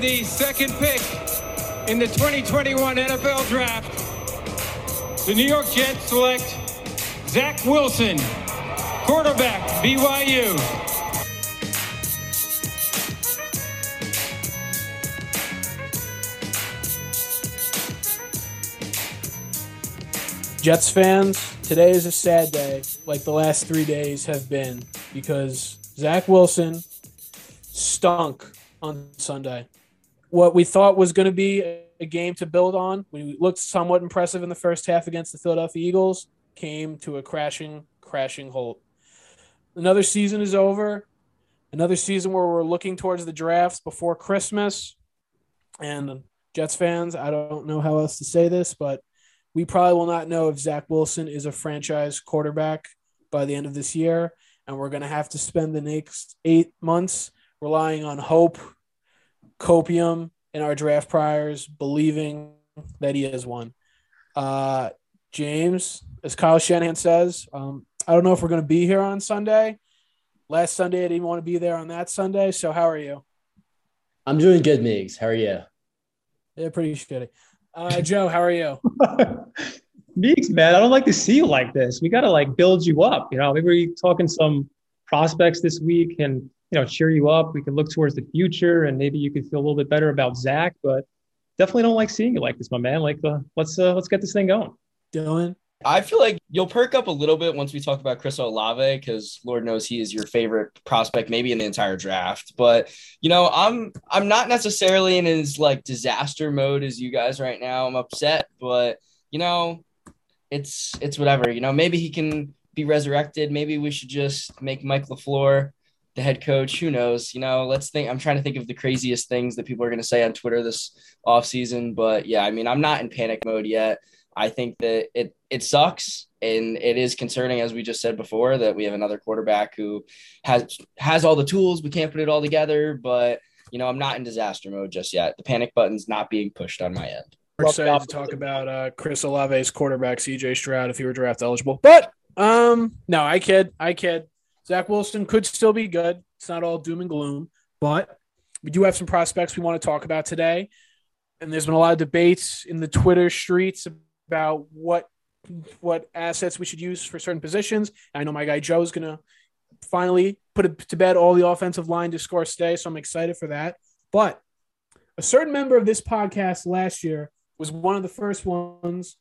the second pick in the 2021 NFL Draft, the New York Jets select Zach Wilson, quarterback, BYU. Jets fans, today is a sad day, like the last three days have been, because Zach Wilson stunk on Sunday. What we thought was going to be a game to build on, we looked somewhat impressive in the first half against the Philadelphia Eagles, came to a crashing, crashing halt. Another season is over. Another season where we're looking towards the drafts before Christmas. And Jets fans, I don't know how else to say this, but we probably will not know if Zach Wilson is a franchise quarterback by the end of this year. And we're going to have to spend the next eight months relying on hope, copium, in our draft priors believing that he is one. Uh, James, as Kyle Shanahan says, um, I don't know if we're going to be here on Sunday. Last Sunday, I didn't want to be there on that Sunday. So, how are you? I'm doing good, Migs. How are you? Yeah, pretty shitty. Uh, Joe, how are you? Meeks, man, I don't like to see you like this. We got to like build you up. You know, maybe we're talking some prospects this week and, you know, cheer you up. We can look towards the future and maybe you could feel a little bit better about Zach, but definitely don't like seeing you like this, my man. Like, uh, let's, uh, let's get this thing going. Dylan? I feel like you'll perk up a little bit once we talk about Chris Olave because Lord knows he is your favorite prospect, maybe in the entire draft. But you know, I'm I'm not necessarily in his like disaster mode as you guys right now. I'm upset, but you know, it's it's whatever. You know, maybe he can be resurrected. Maybe we should just make Mike LaFleur the head coach. Who knows? You know, let's think. I'm trying to think of the craziest things that people are going to say on Twitter this offseason. But yeah, I mean, I'm not in panic mode yet. I think that it it sucks and it is concerning as we just said before that we have another quarterback who has has all the tools we can't put it all together but you know i'm not in disaster mode just yet the panic button's not being pushed on my end we're excited to talk about uh, chris olave's quarterback cj stroud if he were draft eligible but um no i kid i kid zach wilson could still be good it's not all doom and gloom but we do have some prospects we want to talk about today and there's been a lot of debates in the twitter streets about what what assets we should use for certain positions. I know my guy Joe's going to finally put to bed all the offensive line to score stay, so I'm excited for that. But a certain member of this podcast last year was one of the first ones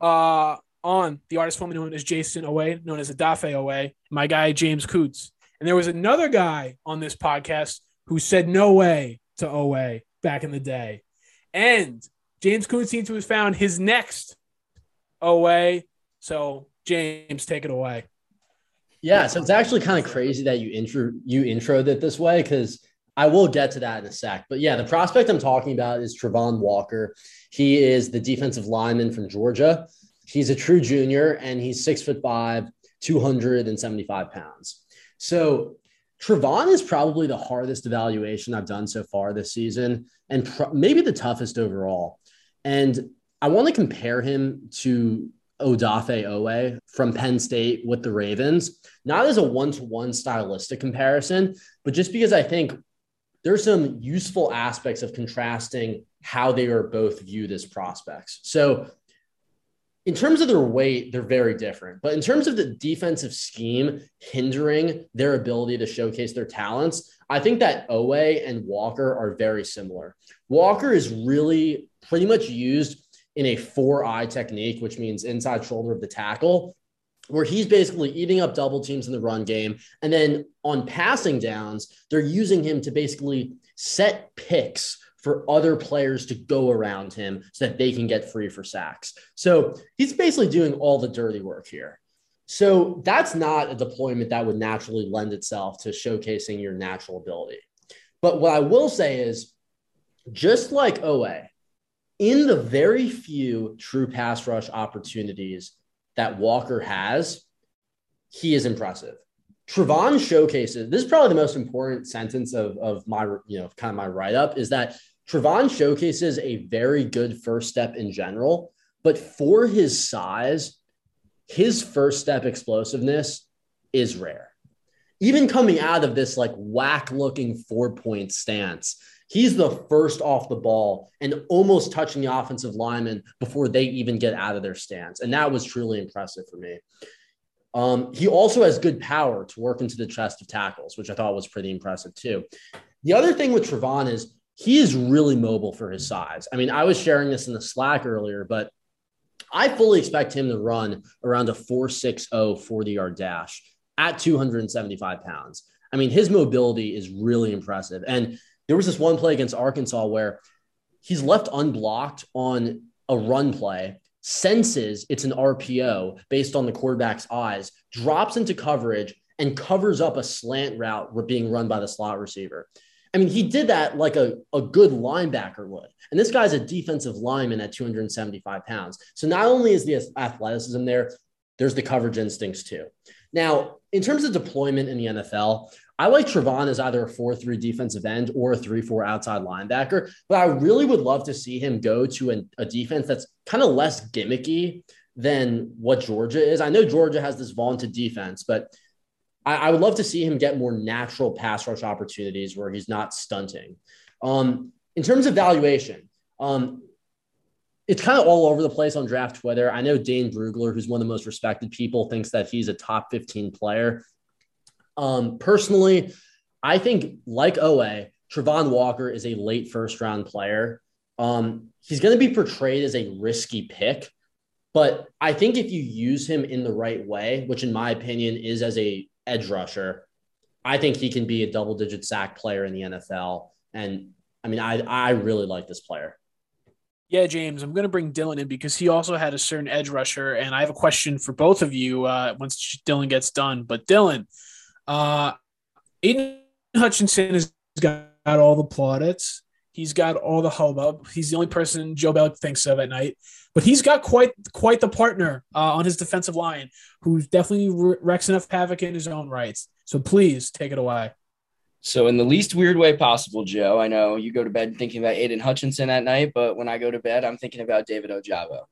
uh, on the artist formerly known as Jason Oweh, known as Odafe Oweh, my guy James Coots. And there was another guy on this podcast who said no way to Oweh back in the day. And James Coots seems to have found his next Oweh. So James, take it away. Yeah, so it's actually kind of crazy that you intro you introed it this way because I will get to that in a sec. But yeah, the prospect I'm talking about is Travon Walker. He is the defensive lineman from Georgia. He's a true junior and he's six foot five, 275 pounds. So Travon is probably the hardest evaluation I've done so far this season and maybe the toughest overall. And I want to compare him to Odafe Oweh from Penn State with the Ravens, not as a one to one stylistic comparison, but just because I think there's some useful aspects of contrasting how they are both viewed as prospects. So, in terms of their weight, they're very different. But in terms of the defensive scheme hindering their ability to showcase their talents, I think that Oweh and Walker are very similar. Walker is really pretty much used in a four eye technique, which means inside shoulder of the tackle, where he's basically eating up double teams in the run game. And then on passing downs, they're using him to basically set picks for other players to go around him so that they can get free for sacks. So he's basically doing all the dirty work here. So that's not a deployment that would naturally lend itself to showcasing your natural ability. But what I will say is just like Oweh, in the very few true pass rush opportunities that Walker has, he is impressive. Travon showcases this is probably the most important sentence of, of my you know kind of my write up is that Travon showcases a very good first step in general, but for his size, his first step explosiveness is rare. Even coming out of this like whack looking four point stance, he's the first off the ball and almost touching the offensive lineman before they even get out of their stance. And that was truly impressive for me. Um, he also has good power to work into the chest of tackles, which I thought was pretty impressive too. The other thing with Travon is he is really mobile for his size. I mean, I was sharing this in the Slack earlier, but I fully expect him to run around a 460 40 yard dash at 275 pounds. I mean, his mobility is really impressive. And there was this one play against Arkansas where he's left unblocked on a run play, senses it's an RPO based on the quarterback's eyes, drops into coverage, and covers up a slant route being run by the slot receiver. I mean, he did that like a, a good linebacker would. And this guy's a defensive lineman at 275 pounds. So not only is the athleticism there, there's the coverage instincts too. Now, in terms of deployment in the NFL, I like Travon as either a 4 3 defensive end or a 3 4 outside linebacker, but I really would love to see him go to a, a defense that's kind of less gimmicky than what Georgia is. I know Georgia has this vaunted defense, but I, I, would love to see him get more natural pass rush opportunities where he's not stunting. Um, in terms of valuation, um, it's kind of all over the place on draft Twitter. I know Dane Brugler, who's one of the most respected people, thinks that he's a top 15 player. Um, personally, I think like Oweh, Travon Walker is a late first round player. Um, he's going to be portrayed as a risky pick, but I think if you use him in the right way, which in my opinion is as a edge rusher. I think he can be a double digit sack player in the NFL. And I mean, I, I really like this player. Yeah, James, I'm going to bring Dylan in because he also had a certain edge rusher. And I have a question for both of you uh, once Dylan gets done. But Dylan, uh, Aidan Hutchinson has got all the plaudits. He's got all the hubbub. He's the only person Joe Bellick thinks of at night. But he's got quite quite the partner uh, on his defensive line, who's definitely wrecks enough havoc in his own rights. So please take it away. So, in the least weird way possible, Joe, I know you go to bed thinking about Aidan Hutchinson at night, but when I go to bed, I'm thinking about David Ojabo.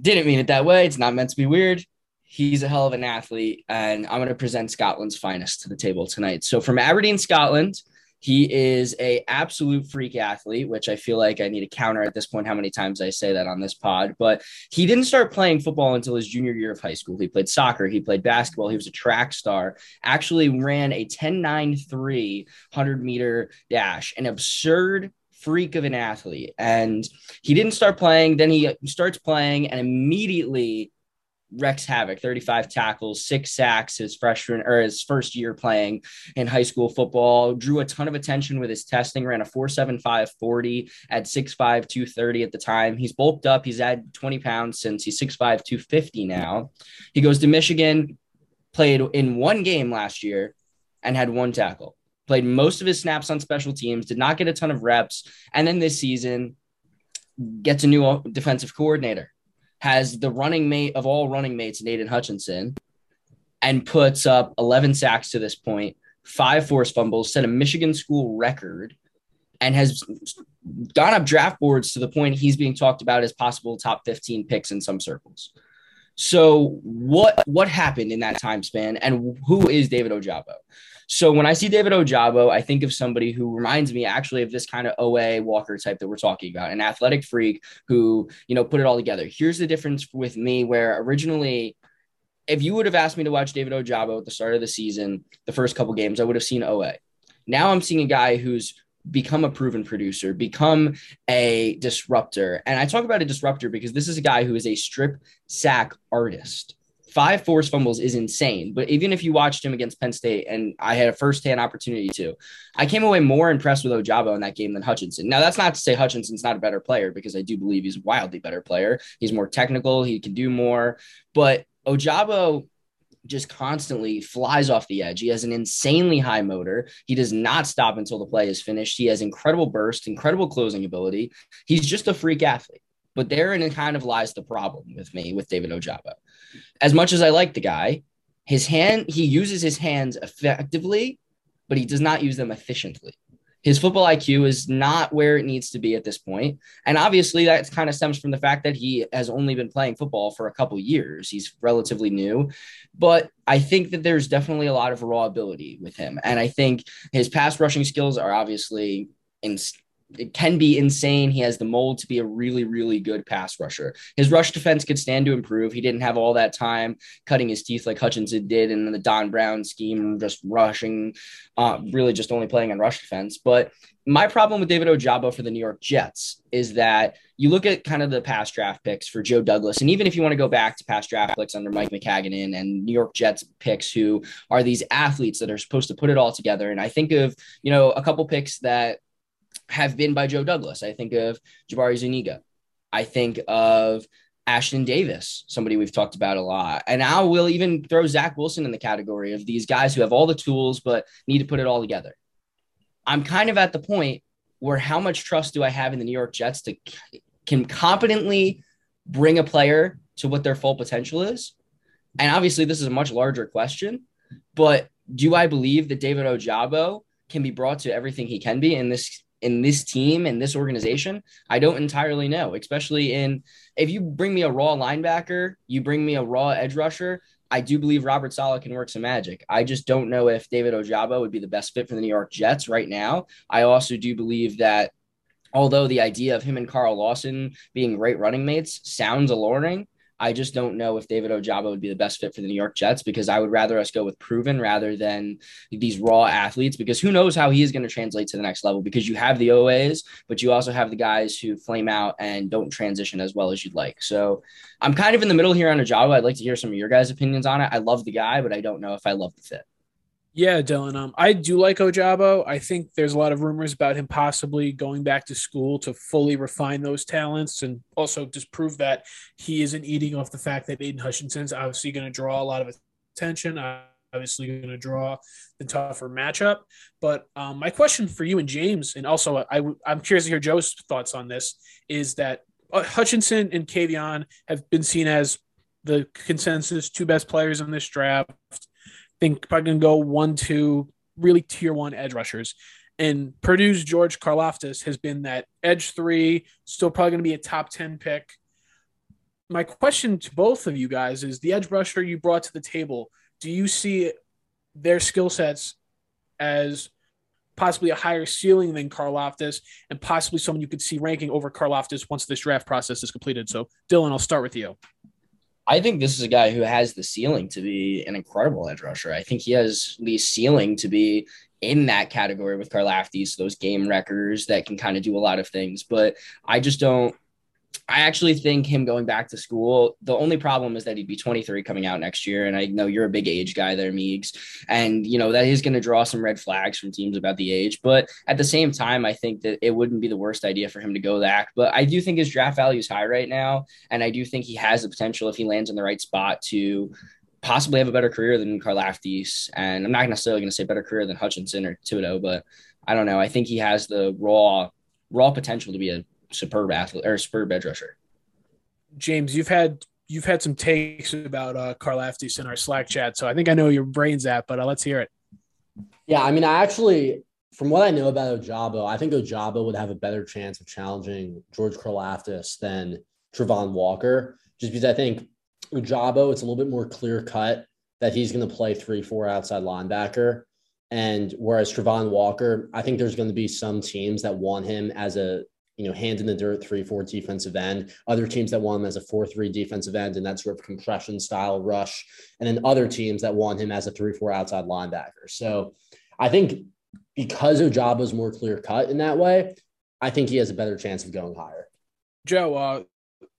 Didn't mean it that way. It's not meant to be weird. He's a hell of an athlete, and I'm going to present Scotland's finest to the table tonight. So, from Aberdeen, Scotland, he is a absolute freak athlete, which I feel like I need to counter at this point how many times I say that on this pod. But he didn't start playing football until his junior year of high school. He played soccer, he played basketball, he was a track star, actually ran a 10 9 3 100 meter dash, an absurd freak of an athlete. And he didn't start playing, then he starts playing and immediately wrecks havoc. 35 tackles six sacks his freshman or his first year playing in high school football. Drew a ton of attention with his testing ran a 475 40 at 6'5 230 at the time. He's bulked up. He's had 20 pounds since he's 6'5 250 now. He goes to michigan played in one game last year and had one tackle. Played most of his snaps on special teams did not get a ton of reps and then this season gets a new defensive coordinator has the running mate of all running mates, Aidan Hutchinson, and puts up 11 sacks to this point, five forced fumbles, set a Michigan school record, and has gone up draft boards to the point he's being talked about as possible top 15 picks in some circles. So what what happened in that time span, and who is David Ojabo? So when I see David Ojabo, I think of somebody who reminds me actually of this kind of Oweh Walker type that we're talking about, an athletic freak who, you know, put it all together. Here's the difference with me where originally if you would have asked me to watch David Ojabo at the start of the season, the first couple games, I would have seen Oweh. Now I'm seeing a guy who's become a proven producer, become a disruptor. And I talk about a disruptor because this is a guy who is a strip sack artist. Five forced fumbles is insane. But even if you watched him against Penn State, and I had a firsthand opportunity to, I came away more impressed with Ojabo in that game than Hutchinson. Now, that's not to say Hutchinson's not a better player because I do believe he's a wildly better player. He's more technical, he can do more. But Ojabo just constantly flies off the edge. He has an insanely high motor. He does not stop until the play is finished. He has incredible burst, incredible closing ability. He's just a freak athlete. But therein kind of lies the problem with me with David Ojabo. As much as I like the guy, his hand he uses his hands effectively, but he does not use them efficiently his football IQ is not where it needs to be at this point. And obviously that kind of stems from the fact that he has only been playing football for a couple years. He's relatively new, but I think that there's definitely a lot of raw ability with him. And I think his pass rushing skills are obviously in, it can be insane. He has the mold to be a really, really good pass rusher. His rush defense could stand to improve. He didn't have all that time cutting his teeth like Hutchinson did in the Don Brown scheme, just rushing, uh, really just only playing on rush defense. But my problem with David Ojabo for the New York Jets is that you look at kind of the past draft picks for Joe Douglas, and even if you want to go back to past draft picks under Mike Maccagnan and New York Jets picks, who are these athletes that are supposed to put it all together. And I think of you know a couple picks that have been by Joe Douglas. I think of Jabari Zuniga. I think of Ashtyn Davis, somebody we've talked about a lot. And now we'll even throw Zach Wilson in the category of these guys who have all the tools but need to put it all together. I'm kind of at the point where how much trust do I have in the New York Jets to can competently bring a player to what their full potential is? And obviously, this is a much larger question, but do I believe that David Ojabo can be brought to everything he can be in this in this team and this organization, I don't entirely know, especially in if you bring me a raw linebacker, you bring me a raw edge rusher. I do believe Robert Saleh can work some magic. I just don't know if David Ojabo would be the best fit for the New York Jets right now. I also do believe that although the idea of him and Carl Lawson being great running mates sounds alluring, I just don't know if David Ojabo would be the best fit for the New York Jets because I would rather us go with proven rather than these raw athletes because who knows how he is going to translate to the next level because you have the Owehs, but you also have the guys who flame out and don't transition as well as you'd like. So I'm kind of in the middle here on Ojabo. I'd like to hear some of your guys' opinions on it. I love the guy, but I don't know if I love the fit. Yeah, Dylan. Um, I do like Ojabo. I think there's a lot of rumors about him possibly going back to school to fully refine those talents and also just prove that he isn't eating off the fact that Aidan Hutchinson's obviously going to draw a lot of attention. Obviously, going to draw the tougher matchup. But um, my question for you and James, and also I, I'm curious to hear Joe's thoughts on this, is that uh, Hutchinson and Kayvon have been seen as the consensus two best players in this draft think probably going to go one, two, really tier one edge rushers. And Purdue's George Karlaftis has been that edge three, still probably going to be a top 10 pick. My question to both of you guys is the edge rusher you brought to the table, do you see their skill sets as possibly a higher ceiling than Karlaftis and possibly someone you could see ranking over Karlaftis once this draft process is completed? So, Dylan, I'll start with you. I think this is a guy who has the ceiling to be an incredible edge rusher. I think he has the ceiling to be in that category with Karlaftis, those game wreckers that can kind of do a lot of things. But I just don't I actually think him going back to school, the only problem is that he'd be 23 coming out next year. And I know you're a big age guy there, Meegs. And, you know, that is going to draw some red flags from teams about the age. But at the same time, I think that it wouldn't be the worst idea for him to go back. But I do think his draft value is high right now. And I do think he has the potential, if he lands in the right spot, to possibly have a better career than Karlaftis. And I'm not necessarily going to say better career than Hutchinson or Thibodeaux, but I don't know. I think he has the raw, raw potential to be a superb athlete or superb edge rusher. James, you've had you've had some takes about uh, Karlaftis in our Slack chat, so I think I know your brain's at, but uh, let's hear it. Yeah, I mean, I actually, from what I know about Ojabo, I think Ojabo would have a better chance of challenging George Karlaftis than Travon Walker, just because I think Ojabo, it's a little bit more clear cut that he's going to play three, four outside linebacker. And whereas Travon Walker, I think there's going to be some teams that want him as a you know, hand in the dirt, three, four defensive end. Other teams that want him as a four, three defensive end and that sort of compression style rush. And then other teams that want him as a three, four outside linebacker. So I think because Ojabo's more clear cut in that way, I think he has a better chance of going higher. Joe, uh,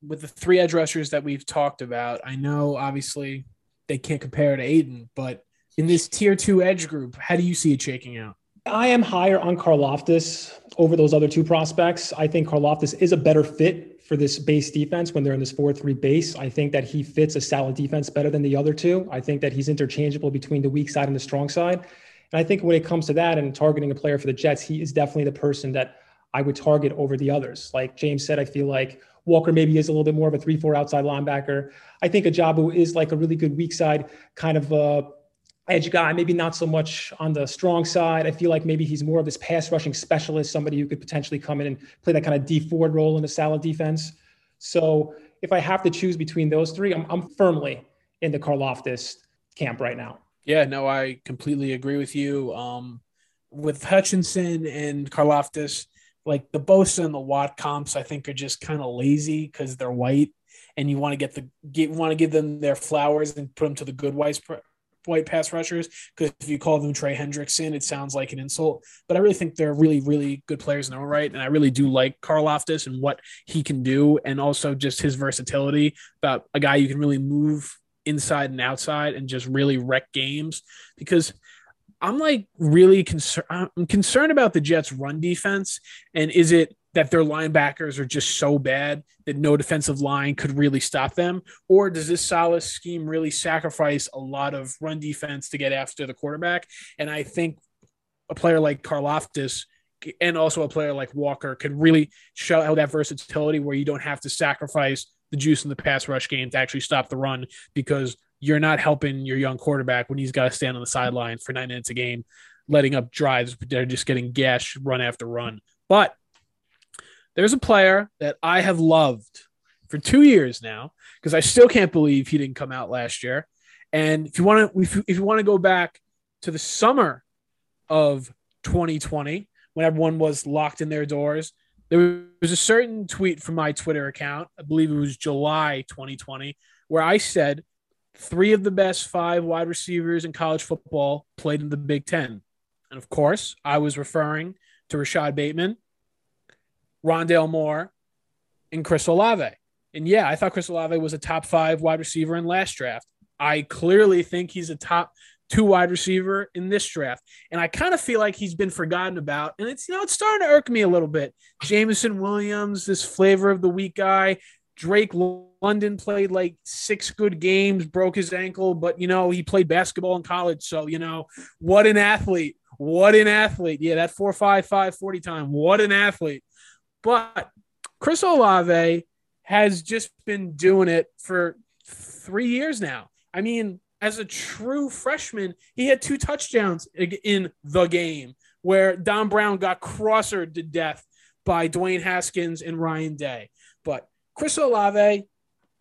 with the three edge rushers that we've talked about, I know obviously they can't compare to Aidan, but in this tier two edge group, how do you see it shaking out? I am higher on Karlaftis over those other two prospects. I think Karlaftis is a better fit for this base defense when they're in this 4 3 base. I think that he fits a solid defense better than the other two. I think that he's interchangeable between the weak side and the strong side. And I think when it comes to that and targeting a player for the Jets, he is definitely the person that I would target over the others. Like James said, I feel like Walker maybe is a little bit more of a 3 4 outside linebacker. I think Ojabo is like a really good weak side kind of uh, edge guy, maybe not so much on the strong side. I feel like maybe he's more of this pass rushing specialist, somebody who could potentially come in and play that kind of Dee Ford role in a solid defense. So if I have to choose between those three, I'm, I'm firmly in the Karlaftis camp right now. Yeah, no, I completely agree with you. Um, with Hutchinson and Karlaftis, like the Bosa and the Watt comps, I think are just kind of lazy because they're white, and you want to get the get want to give them their flowers and put them to the good white white pass rushers because if you call them Trey Hendrickson, it sounds like an insult. But I really think they're really, really good players in their own right. And I really do like Karlaftis and what he can do, and also just his versatility about a guy you can really move inside and outside and just really wreck games because I'm like really concerned. I'm concerned about the Jets' run defense. And is it that their linebackers are just so bad that no defensive line could really stop them? Or does this Saleh scheme really sacrifice a lot of run defense to get after the quarterback? And I think a player like Karlaftis and also a player like Walker could really show out that versatility where you don't have to sacrifice the juice in the pass rush game to actually stop the run because you're not helping your young quarterback when he's got to stand on the sideline for nine minutes a game, letting up drives. They're just getting gashed run after run. But there's a player that I have loved for two years now because I still can't believe he didn't come out last year. And if you want to, if if you want to go back to the summer of 2020 when everyone was locked in their doors, there was a certain tweet from my Twitter account. I believe it was July 2020, where I said three of the best five wide receivers in college football played in the Big Ten. And of course, I was referring to Rashod Bateman, Rondale Moore, and Chris Olave. And yeah, I thought Chris Olave was a top five wide receiver in last draft. I clearly think he's a top two wide receiver in this draft. And I kind of feel like he's been forgotten about. And it's, you know, it's starting to irk me a little bit. Jameson Williams, this flavor of the week guy. Drake London played like six good games, broke his ankle, but, you know, he played basketball in college. So, you know, what an athlete. What an athlete. Yeah, that 4 5 5 40 time. What an athlete. But Chris Olave has just been doing it for three years now. I mean, as a true freshman, he had two touchdowns in the game where Don Brown got crossered to death by Dwayne Haskins and Ryan Day. But Chris Olave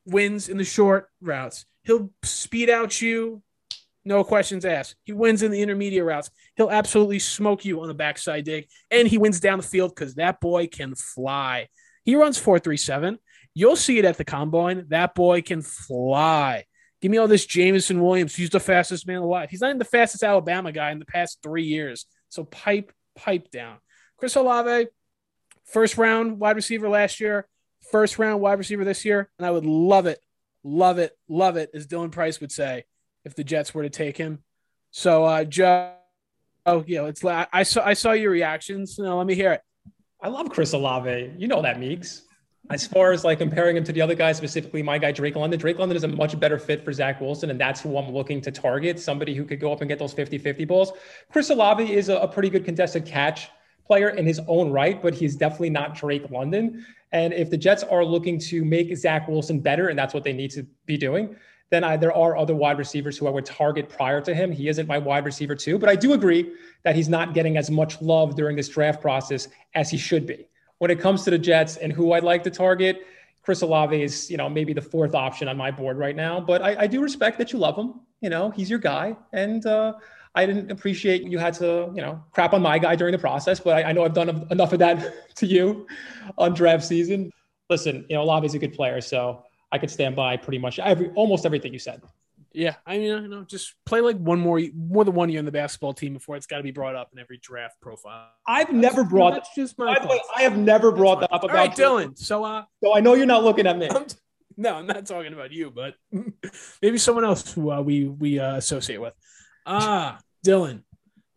wins in the short routes. He'll speed out you, no questions asked. He wins in the intermediate routes. He'll absolutely smoke you on the backside dig, and he wins down the field because that boy can fly. He runs 437. You'll see it at the combine. That boy can fly. Give me all this Jameson Williams. He's the fastest man alive. He's not even the fastest Alabama guy in the past three years. So pipe, pipe down. Chris Olave, first round wide receiver last year, first round wide receiver this year. And I would love it, love it, love it, as Dylan Price would say, if the Jets were to take him. So uh Joe, oh yeah, it's I saw I saw your reactions. Now let me hear it. I love Chris Olave. You know that, Meeks. As far as like comparing him to the other guys, specifically my guy Drake London, Drake London is a much better fit for Zach Wilson, and that's who I'm looking to target. Somebody who could go up and get those 50-50 balls. Chris Olave is a, a pretty good contested catch player in his own right, but he's definitely not Drake London. And if the Jets are looking to make Zach Wilson better, and that's what they need to be doing, then I, there are other wide receivers who I would target prior to him. He isn't my wide receiver too, but I do agree that he's not getting as much love during this draft process as he should be when it comes to the Jets and who I'd like to target, Chris Olave is, you know, maybe the fourth option on my board right now. But I, I do respect that you love him. You know, he's your guy, and uh, I didn't appreciate you had to, you know, crap on my guy during the process, but I, I know I've done enough of that to you on draft season. Listen, you know, Olave's a good player, so I could stand by pretty much every almost everything you said. Yeah, I mean, you know, just play like one more, more than one year in the basketball team before it's got to be brought up in every draft profile. I've never brought. That's just my. Way, I have never brought that up about. All right, Dylan. So, uh, so I know you're not looking at me. I'm, no, I'm not talking about you, but maybe someone else who uh, we we uh, associate with. Ah, Dylan.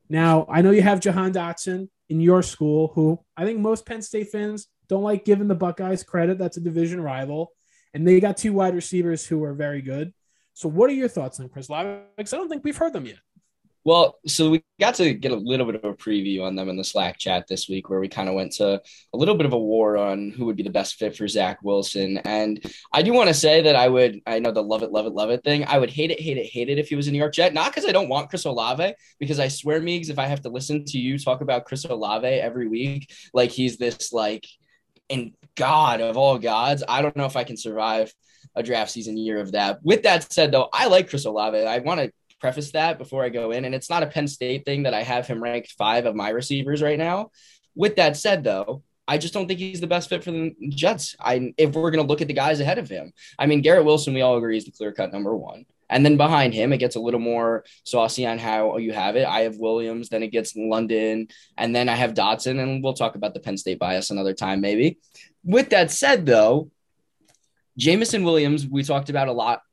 Now I know you have Jahan Dotson in your school, who I think most Penn State fans don't like giving the Buckeyes credit. That's a division rival, and they got two wide receivers who are very good. So, what are your thoughts on Chris? Because I don't think we've heard them yet. Well, so we got to get a little bit of a preview on them in the Slack chat this week, where we kind of went to a little bit of a war on who would be the best fit for Zach Wilson. And I do want to say that I would, I know the love it, love it, love it thing. I would hate it, hate it, hate it if he was a New York Jet. Not because I don't want Chris Olave, because I swear, Meeks, if I have to listen to you talk about Chris Olave every week, like he's this like and God of all gods, I don't know if I can survive a draft season year of that. With that said, though, I like Chris Olave. I want to preface that before I go in, and it's not a Penn State thing that I have him ranked five of my receivers right now. With that said, though, I just don't think he's the best fit for the Jets. I if we're gonna look at the guys ahead of him, I mean Garrett Wilson, we all agree is the clear cut number one. And then behind him, it gets a little more saucy on how you have it. I have Williams, then it gets London, and then I have Dotson, and we'll talk about the Penn State bias another time, maybe. With that said, though, Jameson Williams, we talked about a lot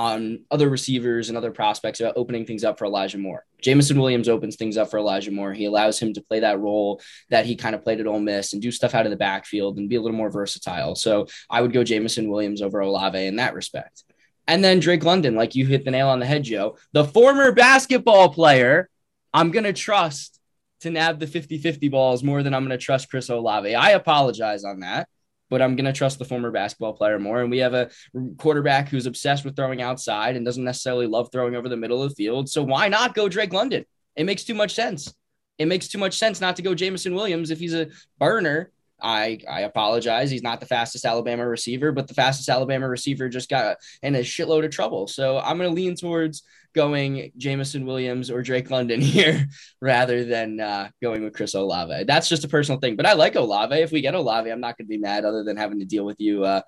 on other receivers and other prospects about opening things up for Elijah Moore. Jameson Williams opens things up for Elijah Moore. He allows him to play that role that he kind of played at Ole Miss and do stuff out of the backfield and be a little more versatile. So I would go Jameson Williams over Olave in that respect. And then Drake London, like you hit the nail on the head, Joe, the former basketball player, I'm going to trust to nab the 50 50 balls more than I'm going to trust Chris Olave. I apologize on that but I'm going to trust the former basketball player more. And we have a quarterback who's obsessed with throwing outside and doesn't necessarily love throwing over the middle of the field. So why not go Drake London? It makes too much sense. It makes too much sense not to go Jameson Williams if he's a burner. I I apologize. He's not the fastest Alabama receiver, but the fastest Alabama receiver just got in a shitload of trouble. So I'm going to lean towards going Jameson Williams or Drake London here rather than uh, going with Chris Olave. That's just a personal thing, but I like Olave. If we get Olave, I'm not going to be mad other than having to deal with you uh,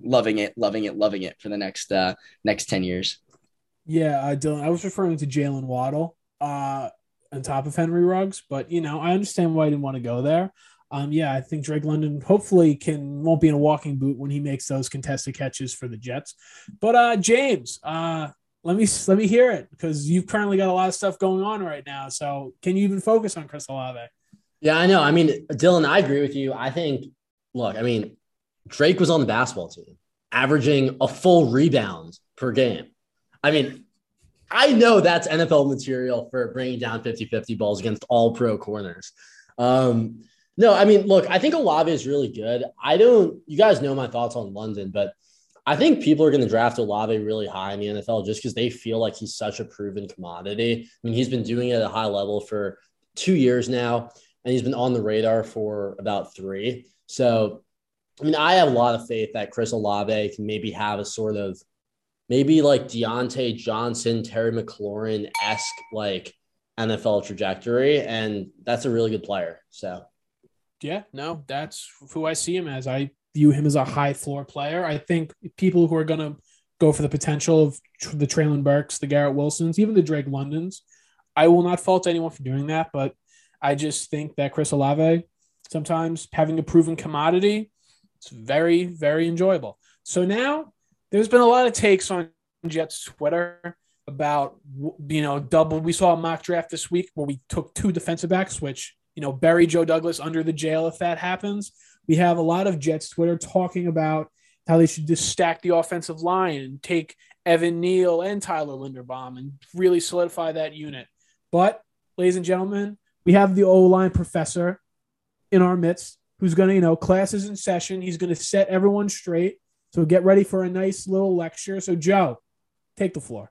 loving it, loving it, loving it for the next uh, next 10 years. Yeah, Dylan, I was referring to Jalen Waddle uh, on top of Henry Ruggs, but you know, I understand why I didn't want to go there. Um, yeah, I think Drake London hopefully can won't be in a walking boot when he makes those contested catches for the Jets. But uh, James, uh, let me let me hear it because you've currently got a lot of stuff going on right now. So can you even focus on Chris Olave? Yeah, I know. I mean, Dylan, I agree with you. I think, look, I mean, Drake was on the basketball team, averaging a full rebound per game. I mean, I know that's NFL material for bringing down 50 50 balls against all pro corners. Um, no, I mean, look, I think Olave is really good. I don't, you guys know my thoughts on London, but I think people are going to draft Olave really high in the NFL just because they feel like he's such a proven commodity. I mean, he's been doing it at a high level for two years now, and he's been on the radar for about three. So, I mean, I have a lot of faith that Chris Olave can maybe have a sort of maybe like Diontae Johnson, Terry McLaurin esque like NFL trajectory, and that's a really good player. So, yeah, no, that's who I see him as. I view him as a high floor player. I think people who are going to go for the potential of the Treylon Burks, the Garrett Wilsons, even the Drake Londons, I will not fault anyone for doing that. But I just think that Chris Olave, sometimes having a proven commodity, it's very, very enjoyable. So now there's been a lot of takes on Jets Twitter about, you know, double. We saw a mock draft this week where we took two defensive backs, which, you know, bury Joe Douglas under the jail if that happens we have a lot of Jets Twitter talking about how they should just stack the offensive line and take Evan Neal and Tyler Linderbaum and really solidify that unit. But, ladies and gentlemen, we have the O line professor in our midst who's going to, you know, classes in session. He's going to set everyone straight. So get ready for a nice little lecture. So, Joe, take the floor.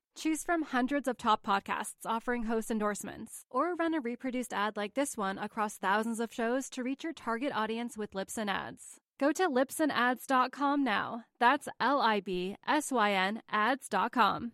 Choose from hundreds of top podcasts offering host endorsements, or run a reproduced ad like this one across thousands of shows to reach your target audience with Libsyn Ads. Go to libsynads.com now. That's L I B S Y N ads.com.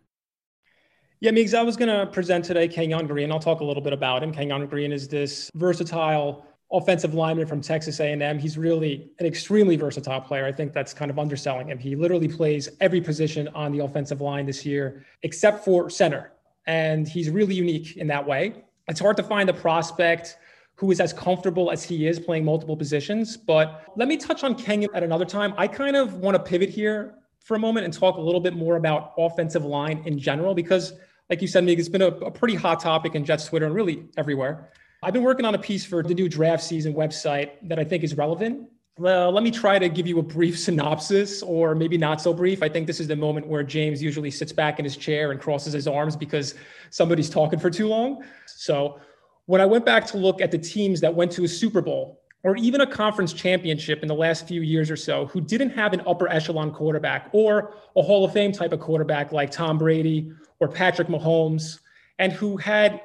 Yeah, Migs, I was going to present today Kenyon Green. I'll talk a little bit about him. Kenyon Green is this versatile offensive lineman from Texas A&M. He's really an extremely versatile player. I think that's kind of underselling him. He literally plays every position on the offensive line this year, except for center. And he's really unique in that way. It's hard to find a prospect who is as comfortable as he is playing multiple positions. But let me touch on Kenyon at another time. I kind of want to pivot here for a moment and talk a little bit more about offensive line in general, because like you said, Mig, it's been a, a pretty hot topic in Jets Twitter and really everywhere. I've been working on a piece for the new draft season website that I think is relevant. Well, let me try to give you a brief synopsis, or maybe not so brief. I think this is the moment where James usually sits back in his chair and crosses his arms because somebody's talking for too long. So, when I went back to look at the teams that went to a Super Bowl or even a conference championship in the last few years or so who didn't have an upper echelon quarterback or a Hall of Fame type of quarterback like Tom Brady or Patrick Mahomes, and who had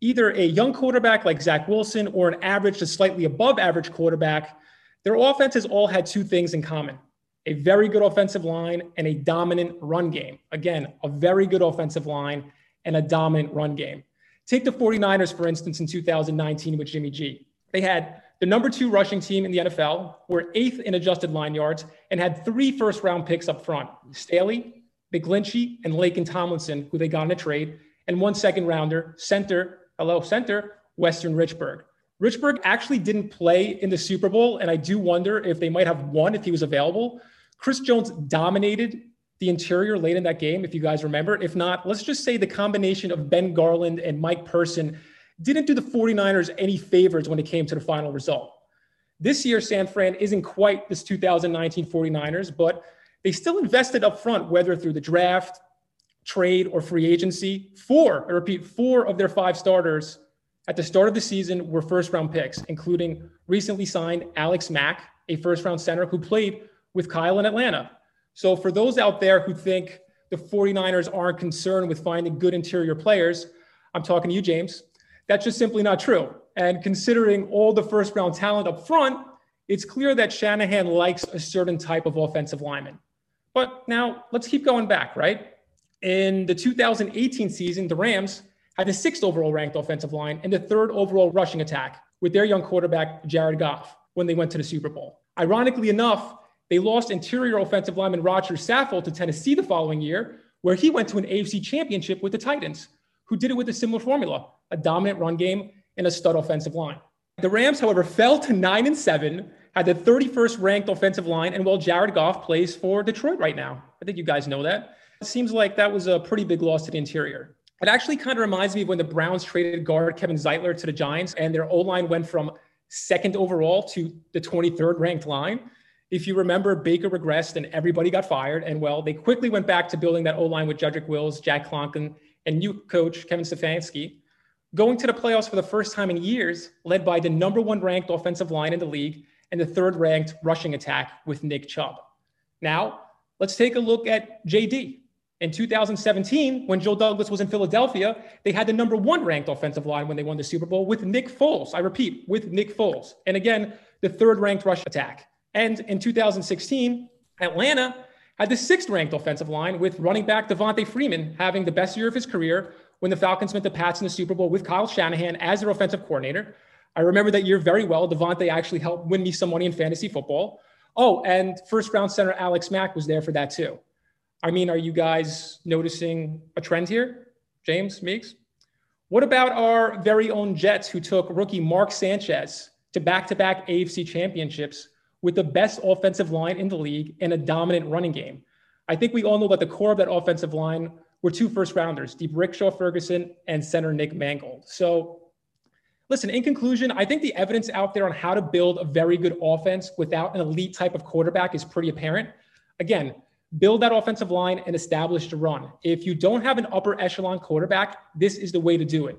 either a young quarterback like Zach Wilson or an average to slightly above average quarterback, their offenses all had two things in common a very good offensive line and a dominant run game. Again, a very good offensive line and a dominant run game. Take the 49ers, for instance, in 2019 with Jimmy G. They had the number two rushing team in the NFL, were eighth in adjusted line yards, and had three first round picks up front Staley, McGlinchey, and Laken Tomlinson, who they got in a trade, and one second rounder, center hello, center, Weston Richburg. Richburg actually didn't play in the Super Bowl, and I do wonder if they might have won if he was available. Chris Jones dominated the interior late in that game, if you guys remember. If not, let's just say the combination of Ben Garland and Mike Person didn't do the 49ers any favors when it came to the final result. This year, San Fran isn't quite this 2019 49ers, but they still invested up front, whether through the draft, trade, or free agency. Four, I repeat, four of their five starters at the start of the season were first round picks, including recently signed Alex Mack, a first round center who played with Kyle in Atlanta. So, for those out there who think the 49ers aren't concerned with finding good interior players, I'm talking to you, James. That's just simply not true. And considering all the first round talent up front, it's clear that Shanahan likes a certain type of offensive lineman. But now let's keep going back, right? In the 2018 season, the Rams had the sixth overall ranked offensive line and the third overall rushing attack with their young quarterback, Jared Goff, when they went to the Super Bowl. Ironically enough, they lost interior offensive lineman Roger Saffold to Tennessee the following year, where he went to an AFC championship with the Titans, who did it with a similar formula a dominant run game and a stud offensive line. The Rams, however, fell to 9 and 7, had the 31st ranked offensive line, and while Jared Goff plays for Detroit right now. I think you guys know that. It seems like that was a pretty big loss to the interior. It actually kind of reminds me of when the Browns traded guard Kevin Zeitler to the Giants and their O line went from second overall to the 23rd ranked line. If you remember, Baker regressed and everybody got fired. And well, they quickly went back to building that O line with Jedrick Wills, Jack Conklin, and new coach Kevin Stefanski, going to the playoffs for the first time in years, led by the number one ranked offensive line in the league and the third ranked rushing attack with Nick Chubb. Now, let's take a look at JD. In 2017, when Joe Douglas was in Philadelphia, they had the number one ranked offensive line when they won the Super Bowl with Nick Foles. I repeat, with Nick Foles. And again, the third ranked rush attack. And in 2016, Atlanta had the sixth ranked offensive line with running back Devonta Freeman having the best year of his career when the Falcons met the Pats in the Super Bowl with Kyle Shanahan as their offensive coordinator. I remember that year very well. Devonta actually helped win me some money in fantasy football. Oh, and first round center Alex Mack was there for that too. I mean, are you guys noticing a trend here? James, Meeks? What about our very own Jets who took rookie Mark Sanchez to back to back AFC championships with the best offensive line in the league and a dominant running game? I think we all know that the core of that offensive line were two first rounders, D'Brickashaw Ferguson and center Nick Mangold. So, listen, in conclusion, I think the evidence out there on how to build a very good offense without an elite type of quarterback is pretty apparent. Again, build that offensive line and establish the run. If you don't have an upper echelon quarterback, this is the way to do it.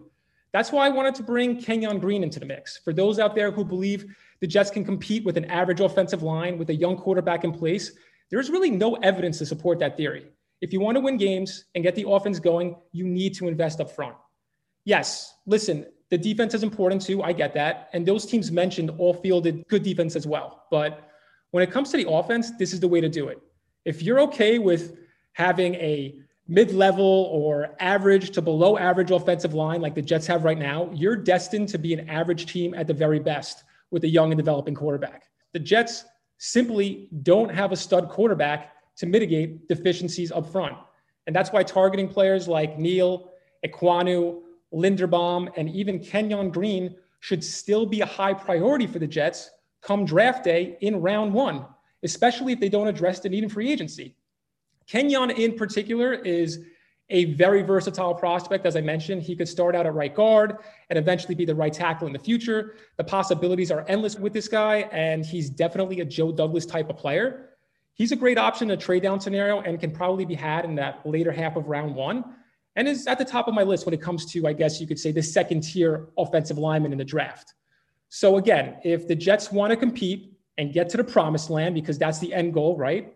That's why I wanted to bring Kenyon Green into the mix. For those out there who believe the Jets can compete with an average offensive line with a young quarterback in place, there's really no evidence to support that theory. If you want to win games and get the offense going, you need to invest up front. Yes, listen, the defense is important too. I get that. And those teams mentioned all fielded good defense as well. But when it comes to the offense, this is the way to do it. If you're okay with having a mid level or average to below average offensive line like the Jets have right now, you're destined to be an average team at the very best with a young and developing quarterback. The Jets simply don't have a stud quarterback to mitigate deficiencies up front. And that's why targeting players like Neal, Ekwonu, Linderbaum, and even Kenyon Green should still be a high priority for the Jets come draft day in round one, especially if they don't address the need in free agency. Kenyon, in particular, is a very versatile prospect. As I mentioned, he could start out at right guard and eventually be the right tackle in the future. The possibilities are endless with this guy, and he's definitely a Joe Douglas type of player he's a great option in a trade down scenario and can probably be had in that later half of round one and is at the top of my list when it comes to, I guess you could say, the second tier offensive lineman in the draft. So again, if the Jets want to compete and get to the promised land, because that's the end goal, right?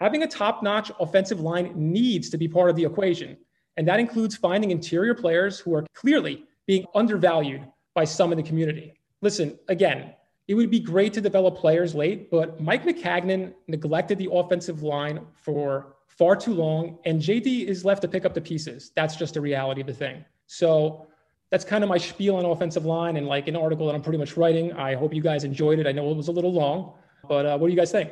Having a top notch offensive line needs to be part of the equation. And that includes finding interior players who are clearly being undervalued by some in the community. Listen, again, it would be great to develop players late, but Mike Maccagnan neglected the offensive line for far too long, and JD is left to pick up the pieces. That's just a reality of the thing. So that's kind of my spiel on offensive line and like an article that I'm pretty much writing. I hope you guys enjoyed it. I know it was a little long, but uh, what do you guys think?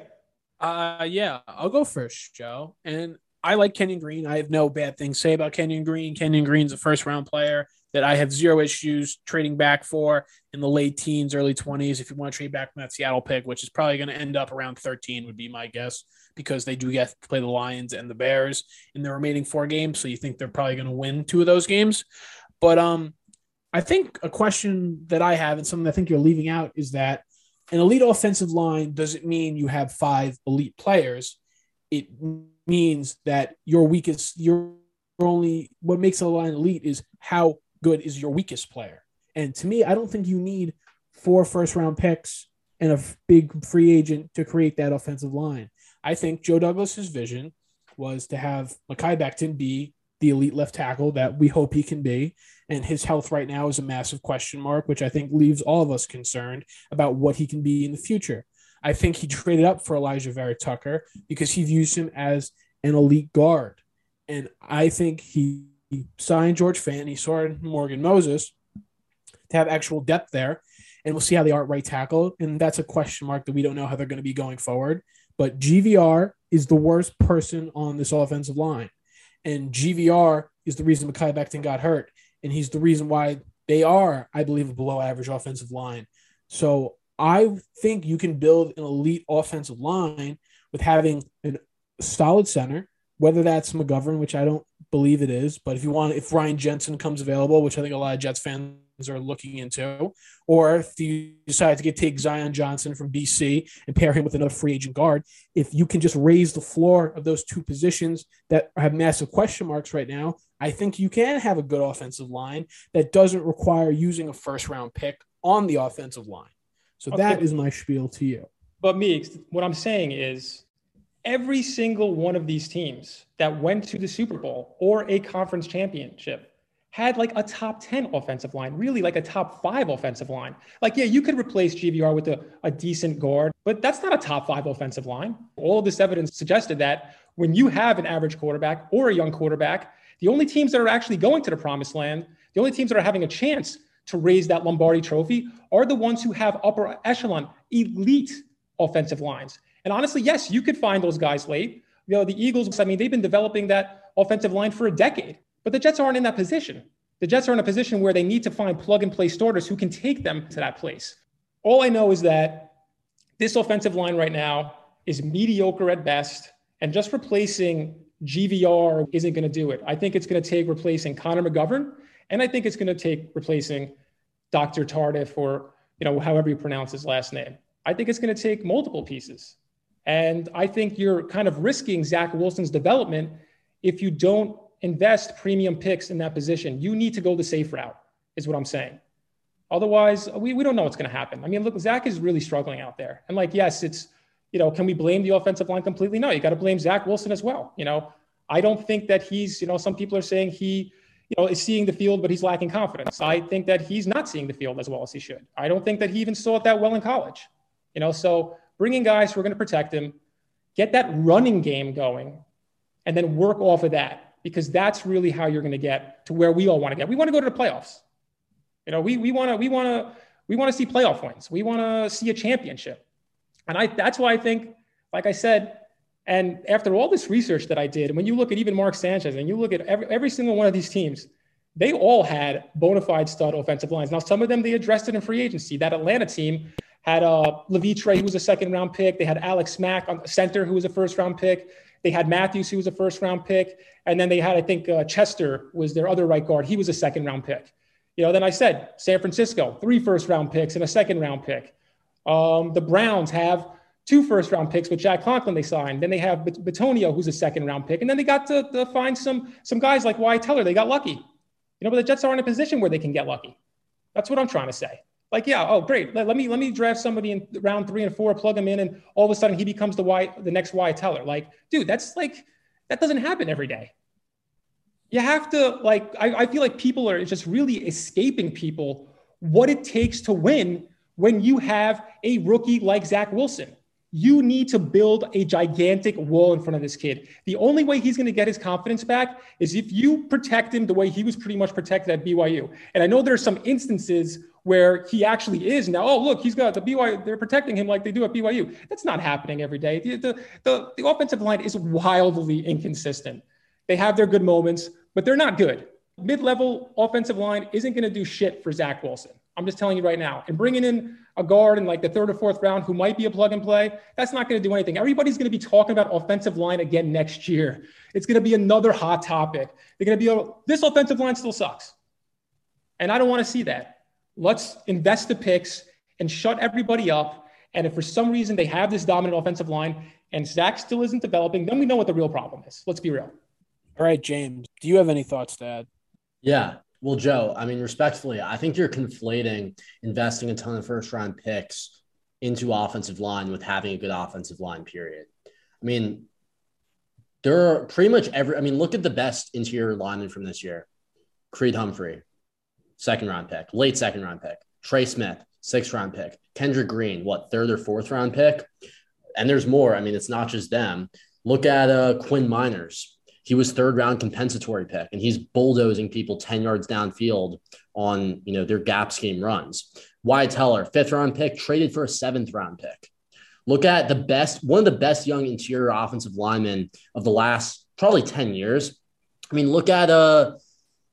Uh, yeah, I'll go first, Joe. And I like Kenyon Green. I have no bad things to say about Kenyon Green. Kenyon Green's a first round player that I have zero issues trading back for in the late teens, early 20s. If you want to trade back from that Seattle pick, which is probably going to end up around 13, would be my guess, because they do get to play the Lions and the Bears in the remaining four games. So you think they're probably going to win two of those games. But um, I think a question that I have and something I think you're leaving out is that an elite offensive line doesn't mean you have five elite players. It means that your weakest, your only, what makes a line elite is how good is your weakest player. And to me, I don't think you need four first round picks and a big free agent to create that offensive line. I think Joe Douglas's vision was to have Mekhi Becton be the elite left tackle that we hope he can be. And his health right now is a massive question mark, which I think leaves all of us concerned about what he can be in the future. I think he traded up for Alijah Vera-Tucker because he views him as an elite guard. And I think he signed George Fant, he signed Morgan Moses to have actual depth there. And we'll see how they are at right tackle. And that's a question mark that we don't know how they're going to be going forward. But GVR is the worst person on this offensive line. And GVR is the reason Mekhi Becton got hurt. And he's the reason why they are, I believe, a below average offensive line. So I think you can build an elite offensive line with having a solid center, whether that's McGovern, which I don't believe it is. But if you want, if Ryan Jensen comes available, which I think a lot of Jets fans are looking into, or if you decide to get take Zion Johnson from BC and pair him with another free agent guard, if you can just raise the floor of those two positions that have massive question marks right now, I think you can have a good offensive line that doesn't require using a first round pick on the offensive line. So okay. that is my spiel to you. But me, what I'm saying is every single one of these teams that went to the Super Bowl or a conference championship had like a top 10 offensive line, really like a top five offensive line. Like, yeah, you could replace GVR with a, a decent guard, but that's not a top five offensive line. All of this evidence suggested that when you have an average quarterback or a young quarterback, the only teams that are actually going to the promised land, the only teams that are having a chance to raise that Lombardi trophy are the ones who have upper echelon, elite offensive lines. And honestly, yes, you could find those guys late. You know, the Eagles, I mean, they've been developing that offensive line for a decade. But the Jets aren't in that position. The Jets are in a position where they need to find plug and play starters who can take them to that place. All I know is that this offensive line right now is mediocre at best, and just replacing GVR isn't going to do it. I think it's going to take replacing Connor McGovern, and I think it's going to take replacing Dr. Tardif or you know however you pronounce his last name. I think it's going to take multiple pieces, and I think you're kind of risking Zach Wilson's development if you don't invest premium picks in that position. You need to go the safe route, is what I'm saying. Otherwise, we, we don't know what's going to happen. I mean, look, Zach is really struggling out there. And like, yes, it's, you know, can we blame the offensive line completely? No, you got to blame Zach Wilson as well. You know, I don't think that he's, you know, some people are saying he, you know, is seeing the field, but he's lacking confidence. I think that he's not seeing the field as well as he should. I don't think that he even saw it that well in college. You know, so bringing guys who are going to protect him, get that running game going, and then work off of that because that's really how you're going to get to where we all want to get. We want to go to the playoffs. You know, we we want to we want to we want to see playoff wins. We want to see a championship. And I that's why I think, like I said, and after all this research that I did, when you look at even Mark Sanchez and you look at every, every single one of these teams, they all had bona fide stud offensive lines. Now, some of them they addressed it in free agency. That Atlanta team had uh, Levitre, who was a second round pick. They had Alex Mack on center, who was a first round pick. They had Matthews, who was a first round pick. And then they had, I think, uh, Chester was their other right guard. He was a second round pick. You know, then I said San Francisco, three first round picks and a second round pick. Um, the Browns have two first round picks with Jack Conklin they signed. Then they have Bitonio, who's a second round pick. And then they got to, to find some, some guys like Wyatt Teller. They got lucky. You know, but the Jets are in a position where they can get lucky. That's what I'm trying to say. Like, yeah, oh great. Let, let me let me draft somebody in round three and four, plug him in, and all of a sudden he becomes the why the next Wyatt Teller. Like, dude, that's like that doesn't happen every day. You have to like. I, I feel like people are just really escaping people what it takes to win when you have a rookie like Zach Wilson. You need to build a gigantic wall in front of this kid. The only way he's going to get his confidence back is if you protect him the way he was pretty much protected at BYU. And I know there's some instances where he actually is now. Oh, look, he's got the BYU. They're protecting him like they do at BYU. That's not happening every day. The, the, the, the offensive line is wildly inconsistent. They have their good moments, but they're not good. Mid level offensive line isn't going to do shit for Zach Wilson. I'm just telling you right now. And bringing in a guard in like the third or fourth round who might be a plug and play, that's not going to do anything. Everybody's going to be talking about offensive line again next year. It's going to be another hot topic. They're going to be, oh, this offensive line still sucks. And I don't want to see that. Let's invest the picks and shut everybody up. And if for some reason they have this dominant offensive line and Zach still isn't developing, then we know what the real problem is. Let's be real. All right, James, do you have any thoughts to add? Yeah. Well, Joe, I mean, respectfully, I think you're conflating investing a ton of first round picks into offensive line with having a good offensive line, period. I mean, there are pretty much every, I mean, look at the best interior lineman from this year Creed Humphrey, second round pick, late second round pick, Trey Smith, sixth round pick, Kendrick Green, what, third or fourth round pick? And there's more. I mean, it's not just them. Look at uh, Quinn Meinerz, he was third round compensatory pick and he's bulldozing people 10 yards downfield on you know their gap scheme runs. Wyatt Teller fifth round pick traded for a seventh round pick. Look at the best one of the best young interior offensive linemen of the last probably 10 years. I mean look at uh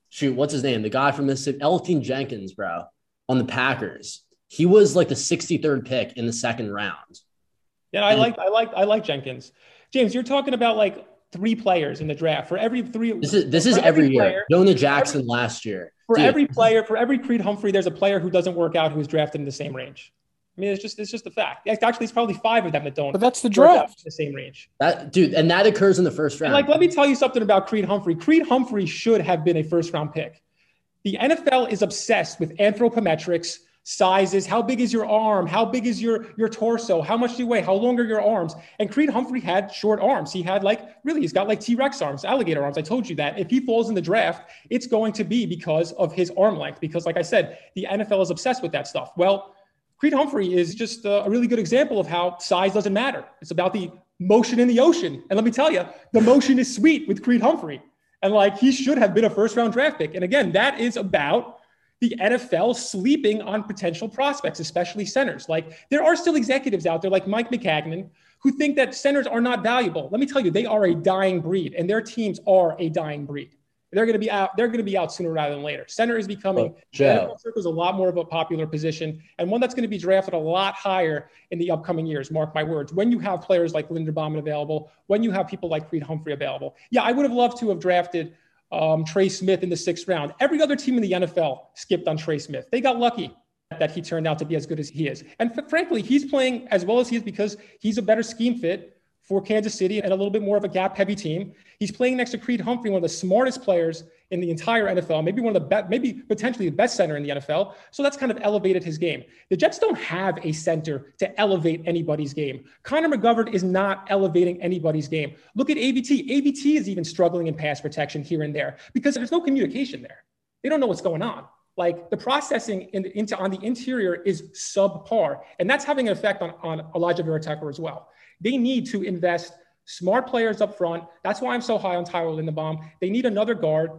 shoot what's his name? The guy from mississippi elgton jenkins bro on the packers. He was like the 63rd pick in the second round. Yeah i like i like i like jenkins. James you're talking about like three players in the draft for every three. This is this is every, every year. Jonah Jackson every, last year. For Dude. every player, for every Creed Humphrey, there's a player who doesn't work out who's drafted in the same range. I mean, it's just it's just a fact. Actually, it's probably five of them that don't. But that's the draft. The same range. That dude, and that occurs in the first round. And like, let me tell you something about Creed Humphrey. Creed Humphrey should have been a first round pick. The NFL is obsessed with anthropometrics, sizes. How big is your arm? How big is your your torso? How much do you weigh? How long are your arms? And Creed Humphrey had short arms. He had like really, he's got like T Rex arms, alligator arms. I told you that. If he falls in the draft, it's going to be because of his arm length. Because like I said, the NFL is obsessed with that stuff. Well, Creed Humphrey is just uh, a really good example of how size doesn't matter. It's about the motion in the ocean. And let me tell you, the motion is sweet with Creed Humphrey. And like he should have been a first round draft pick. And again, that is about the NFL sleeping on potential prospects, especially centers. Like there are still executives out there like Mike Maccagnan who think that centers are not valuable. Let me tell you, they are a dying breed and their teams are a dying breed. They're going to be out. They're going to be out sooner rather than later. Center is becoming is a lot more of a popular position, and one that's going to be drafted a lot higher in the upcoming years. Mark my words. When you have players like Linderbaum available, when you have people like Creed Humphrey available, yeah, I would have loved to have drafted um, Trey Smith in the sixth round. Every other team in the NFL skipped on Trey Smith. They got lucky that he turned out to be as good as he is. And f- frankly, he's playing as well as he is because he's a better scheme fit for Kansas City and a little bit more of a gap heavy team. He's playing next to Creed Humphrey, one of the smartest players in the entire NFL, maybe one of the best, maybe potentially the best center in the NFL. So that's kind of elevated his game. The Jets don't have a center to elevate anybody's game. Connor McGovern is not elevating anybody's game. Look at AVT. AVT is even struggling in pass protection here and there because there's no communication there. They don't know what's going on. Like the processing in the, into on the interior is subpar, and that's having an effect on, on Alijah Vera-Tucker as well. They need to invest smart players up front. That's why I'm so high on Tyler Linderbaum. They need another guard.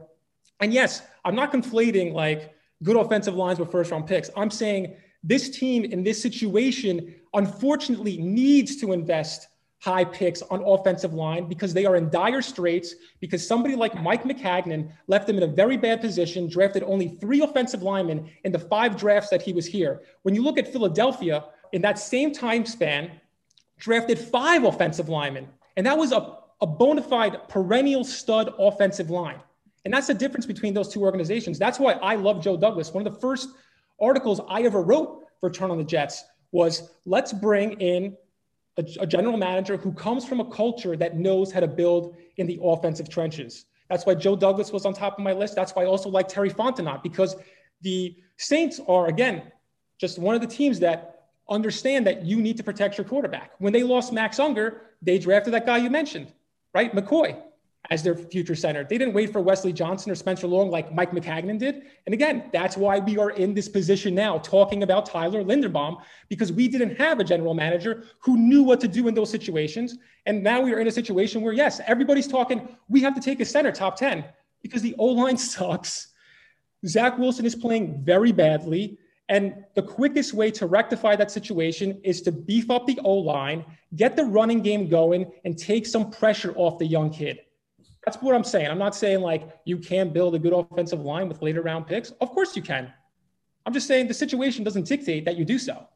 And yes, I'm not conflating like good offensive lines with first round picks. I'm saying this team in this situation, unfortunately, needs to invest high picks on offensive line because they are in dire straits because somebody like Mike Maccagnan left them in a very bad position, drafted only three offensive linemen in the five drafts that he was here. When you look at Philadelphia in that same time span, drafted five offensive linemen. And that was a, a bona fide perennial stud offensive line. And that's the difference between those two organizations. That's why I love Joe Douglas. One of the first articles I ever wrote for Turn on the Jets was let's bring in a, a, general manager who comes from a culture that knows how to build in the offensive trenches. That's why Joe Douglas was on top of my list. That's why I also like Terry Fontenot because the Saints are, again, just one of the teams that understand that you need to protect your quarterback. When they lost Max Unger, they drafted that guy you mentioned, right? McCoy as their future center. They didn't wait for Wesley Johnson or Spencer Long like Mike Maccagnan did. And again, that's why we are in this position now talking about Tyler Linderbaum because we didn't have a general manager who knew what to do in those situations. And now we are in a situation where, yes, everybody's talking, we have to take a center top 10 because the O line sucks. Zach Wilson is playing very badly. And the quickest way to rectify that situation is to beef up the O line, get the running game going, and take some pressure off the young kid. That's what I'm saying. I'm not saying like you can build a good offensive line with later round picks. Of course you can. I'm just saying the situation doesn't dictate that you do so.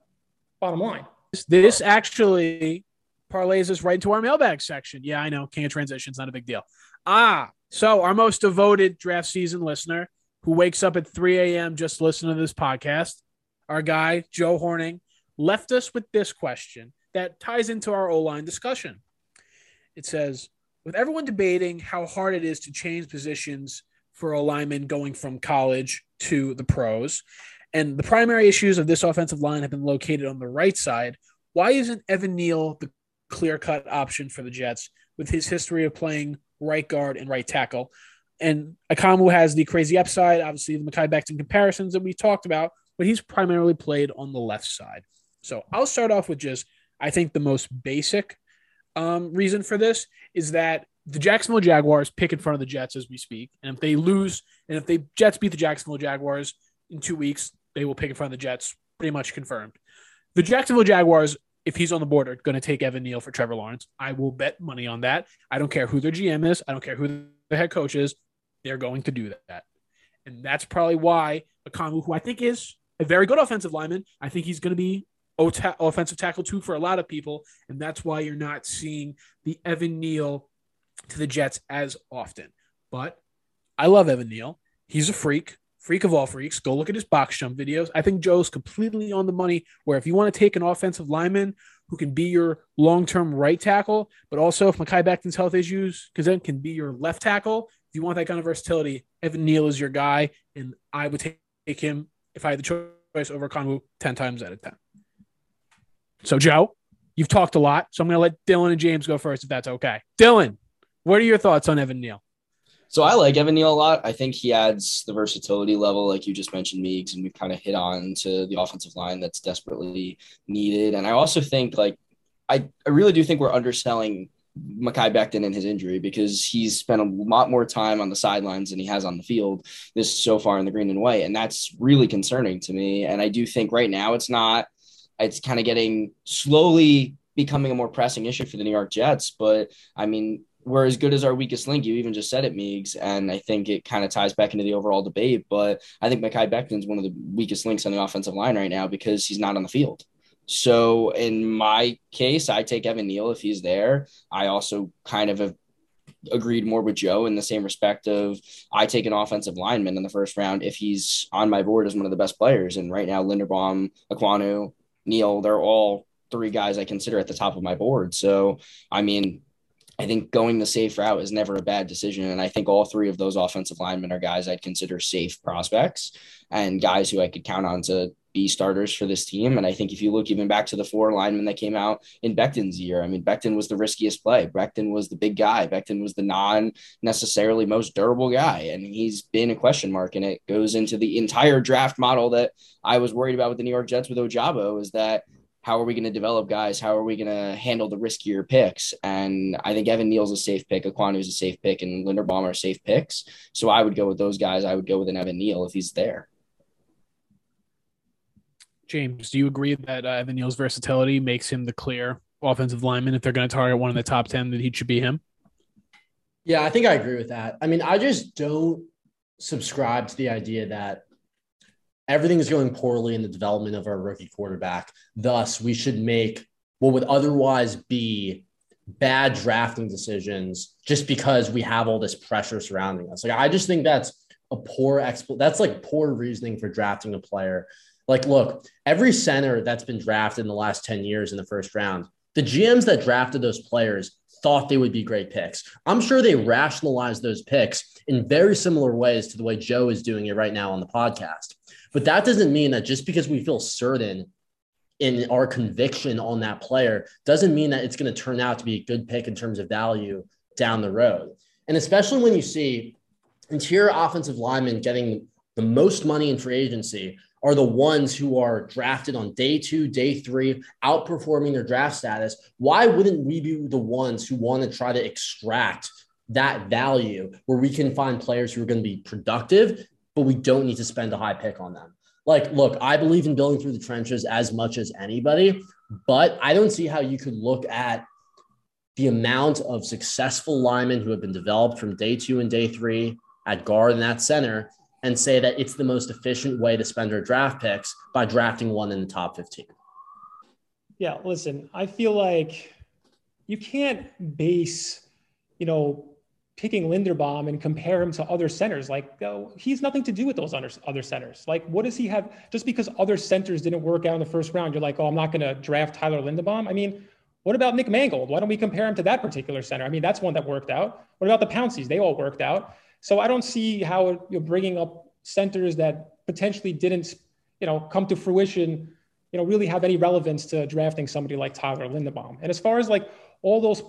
Bottom line. This actually parlays us right into our mailbag section. Yeah, I know. Can't transition. It's not a big deal. Ah, so our most devoted draft season listener who wakes up at 3 a.m. just listening to this podcast our guy, Joe Horning, left us with this question that ties into our O line discussion. It says, with everyone debating how hard it is to change positions for a lineman going from college to the pros, and the primary issues of this offensive line have been located on the right side, why isn't Evan Neal the clear cut option for the Jets with his history of playing right guard and right tackle? And Ekwonu has the crazy upside, obviously, the Mekhi Becton comparisons that we talked about but he's primarily played on the left side. So I'll start off with just, I think the most basic um, reason for this is that the Jacksonville Jaguars pick in front of the Jets as we speak. And if they lose, and if the Jets beat the Jacksonville Jaguars in two weeks, they will pick in front of the Jets, pretty much confirmed. The Jacksonville Jaguars, if he's on the board, are going to take Evan Neal for Trevor Lawrence. I will bet money on that. I don't care who their GM is. I don't care who the head coach is. They're going to do that. And that's probably why Ekwonu, who I think is a very good offensive lineman. I think he's going to be OTA- offensive tackle too for a lot of people, and that's why you're not seeing the Evan Neal to the Jets as often. But I love Evan Neal. He's a freak, freak of all freaks. Go look at his box jump videos. I think Joe's completely on the money. Where if you want to take an offensive lineman who can be your long-term right tackle, but also if Mekhi Becton's health issues, because then can be your left tackle. If you want that kind of versatility, Evan Neal is your guy, and I would take him if I had the choice over Ekwonu 10 times out of 10. So, Joe, you've talked a lot. So I'm going to let Dylan and James go first if that's okay. Dylan, what are your thoughts on Evan Neal? So I like Evan Neal a lot. I think he adds the versatility level, like you just mentioned, Meeks, and we've kind of hit on to the offensive line that's desperately needed. And I also think like I, I really do think we're underselling Mekhi Becton and his injury because he's spent a lot more time on the sidelines than he has on the field this so far in the green and white. And that's really concerning to me. And I do think right now it's not, it's kind of getting slowly becoming a more pressing issue for the New York Jets. But I mean, we're as good as our weakest link. You even just said it, Meeks, and I think it kind of ties back into the overall debate. But I think Mekhi Becton's one of the weakest links on the offensive line right now because he's not on the field. So in my case, I take Evan Neal if he's there. I also kind of have agreed more with Joe in the same respect of I take an offensive lineman in the first round if he's on my board as one of the best players. And right now, Linderbaum, Ekwonu, Neal, they're all three guys I consider at the top of my board. So, I mean, I think going the safe route is never a bad decision. And I think all three of those offensive linemen are guys I'd consider safe prospects and guys who I could count on to be starters for this team. And I think if you look even back to the four linemen that came out in Becton's year, I mean, Becton was the riskiest play. Becton was the big guy. Becton was the non necessarily most durable guy. And he's been a question mark. And it goes into the entire draft model that I was worried about with the New York Jets with Ojabo is that how are we going to develop guys? How are we going to handle the riskier picks? And I think Evan Neal's a safe pick, Ekwonu is a safe pick, and Linderbaum are safe picks. So I would go with those guys. I would go with an Evan Neal if he's there. James, do you agree that uh, Evan Neal's versatility makes him the clear offensive lineman? If they're going to target one in the top 10, that he should be him? Yeah, I think I agree with that. I mean, I just don't subscribe to the idea that everything is going poorly in the development of our rookie quarterback. Thus, we should make what would otherwise be bad drafting decisions just because we have all this pressure surrounding us. Like, I just think that's a poor expl. That's like poor reasoning for drafting a player. Like, look, every center that's been drafted in the last 10 years in the first round, the GMs that drafted those players thought they would be great picks. I'm sure they rationalized those picks in very similar ways to the way Joe is doing it right now on the podcast. But that doesn't mean that just because we feel certain in our conviction on that player doesn't mean that it's going to turn out to be a good pick in terms of value down the road. And especially when you see interior offensive linemen getting the most money in free agency are the ones who are drafted on day two, day three, outperforming their draft status. Why wouldn't we be the ones who want to try to extract that value where we can find players who are going to be productive, but we don't need to spend a high pick on them? Like, look, I believe in building through the trenches as much as anybody, but I don't see how you could look at the amount of successful linemen who have been developed from day two and day three at guard and at center and say that it's the most efficient way to spend our draft picks by drafting one in the top 15. Yeah, listen, I feel like you can't base, you know, picking Linderbaum and compare him to other centers. Like, oh, he's nothing to do with those other, centers. Like, what does he have? Just because other centers didn't work out in the first round, you're like, oh, I'm not going to draft Tyler Linderbaum. I mean, what about Nick Mangold? Why don't we compare him to that particular center? I mean, that's one that worked out. What about the Pounceys? They all worked out. So I don't see how you're bringing up centers that potentially didn't, you know, come to fruition, you know, really have any relevance to drafting somebody like Tyler Linderbaum. And as far as like all those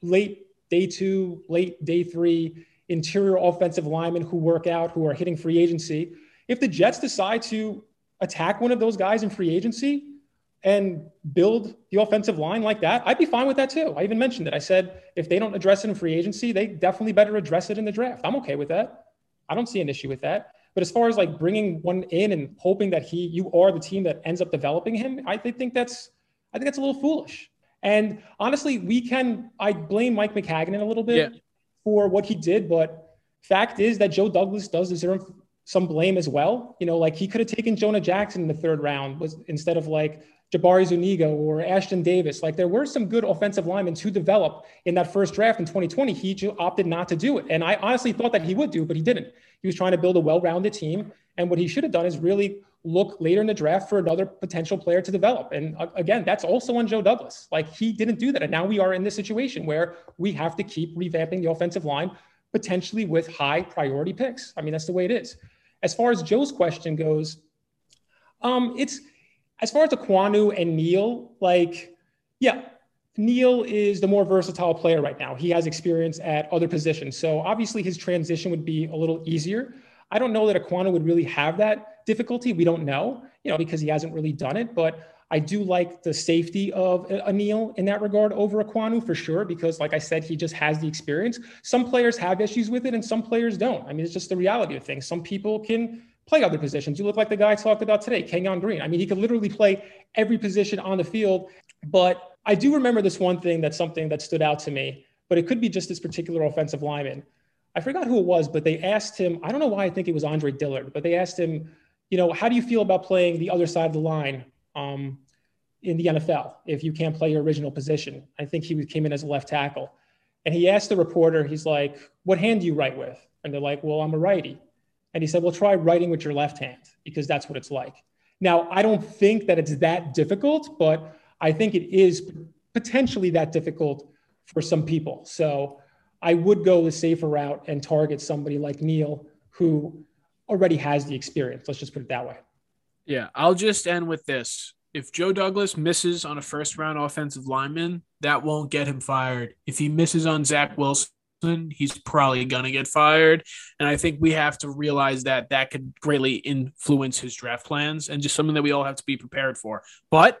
late day two, late day three interior offensive linemen who work out, who are hitting free agency, if the Jets decide to attack one of those guys in free agency, and build the offensive line like that, I'd be fine with that too. I even mentioned it. I said if they don't address it in free agency, they definitely better address it in the draft. I'm okay with that. I don't see an issue with that. But as far as like bringing one in and hoping that he, you are the team that ends up developing him, I think that's, I think that's a little foolish. And honestly, we can, I blame Mike Maccagnan a little bit yeah. for what he did, but fact is that Joe Douglas does deserve some blame as well. You know, like he could have taken Jonah Jackson in the third round was instead of like Jabari Zuniga or Ashtyn Davis. Like there were some good offensive linemen to develop in that first draft in 2020. He opted not to do it. And I honestly thought that he would do, but he didn't. He was trying to build a well rounded team. And what he should have done is really look later in the draft for another potential player to develop. And uh, again, that's also on Joe Douglas. Like he didn't do that. And now we are in this situation where we have to keep revamping the offensive line, potentially with high priority picks. I mean, that's the way it is. As far as Joe's question goes, Um, it's as far as the Ekwonu and Neal, like, yeah, Neal is the more versatile player right now. He has experience at other positions. So obviously his transition would be a little easier. I don't know that Ekwonu would really have that difficulty. We don't know, you know, because he hasn't really done it. But I do like the safety of a Neal in that regard over Ekwonu for sure, because like I said, he just has the experience. Some players have issues with it and some players don't. I mean, it's just the reality of things. Some people can play other positions. You look like the guy I talked about today, Kenyon Green. I mean, he could literally play every position on the field. But I do remember this one thing that's something that stood out to me, but it could be just this particular offensive lineman. I forgot who it was, but they asked him, I don't know why I think it was Andre Dillard, but they asked him, you know, how do you feel about playing the other side of the line um, in the NFL if you can't play your original position? I think he came in as a left tackle. And he asked the reporter, he's like, what hand do you write with? And they're like, well, I'm a righty. And he said, well, try writing with your left hand because that's what it's like. Now, I don't think that it's that difficult, but I think it is potentially that difficult for some people. So I would go the safer route and target somebody like Neal who already has the experience. Let's just put it that way. Yeah, I'll just end with this. If Joe Douglas misses on a first round offensive lineman, that won't get him fired. If he misses on Zach Wilson, he's probably going to get fired. And I think we have to realize that that could greatly influence his draft plans and just something that we all have to be prepared for. But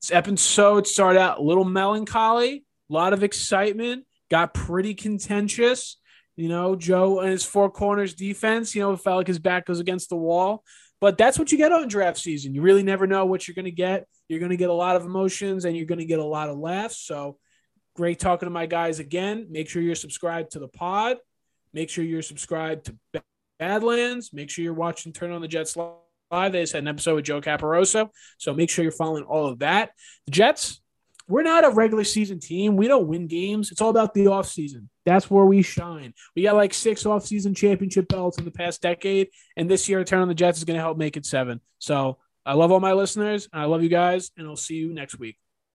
this episode started out a little melancholy, a lot of excitement, got pretty contentious. You know, Joe and his four corners defense, you know, felt like his back goes against the wall. But that's what you get on draft season. You really never know what you're going to get. You're going to get a lot of emotions and you're going to get a lot of laughs. So, Great talking to my guys again. Make sure you're subscribed to the pod. Make sure you're subscribed to Badlands. Make sure you're watching Turn on the Jets live. They just had an episode with Joe Caparoso. So make sure you're following all of that. The Jets, we're not a regular season team. We don't win games. It's all about the offseason. That's where we shine. We got like six offseason championship belts in the past decade. And this year, Turn on the Jets is going to help make it seven. So I love all my listeners. I love you guys. And I'll see you next week.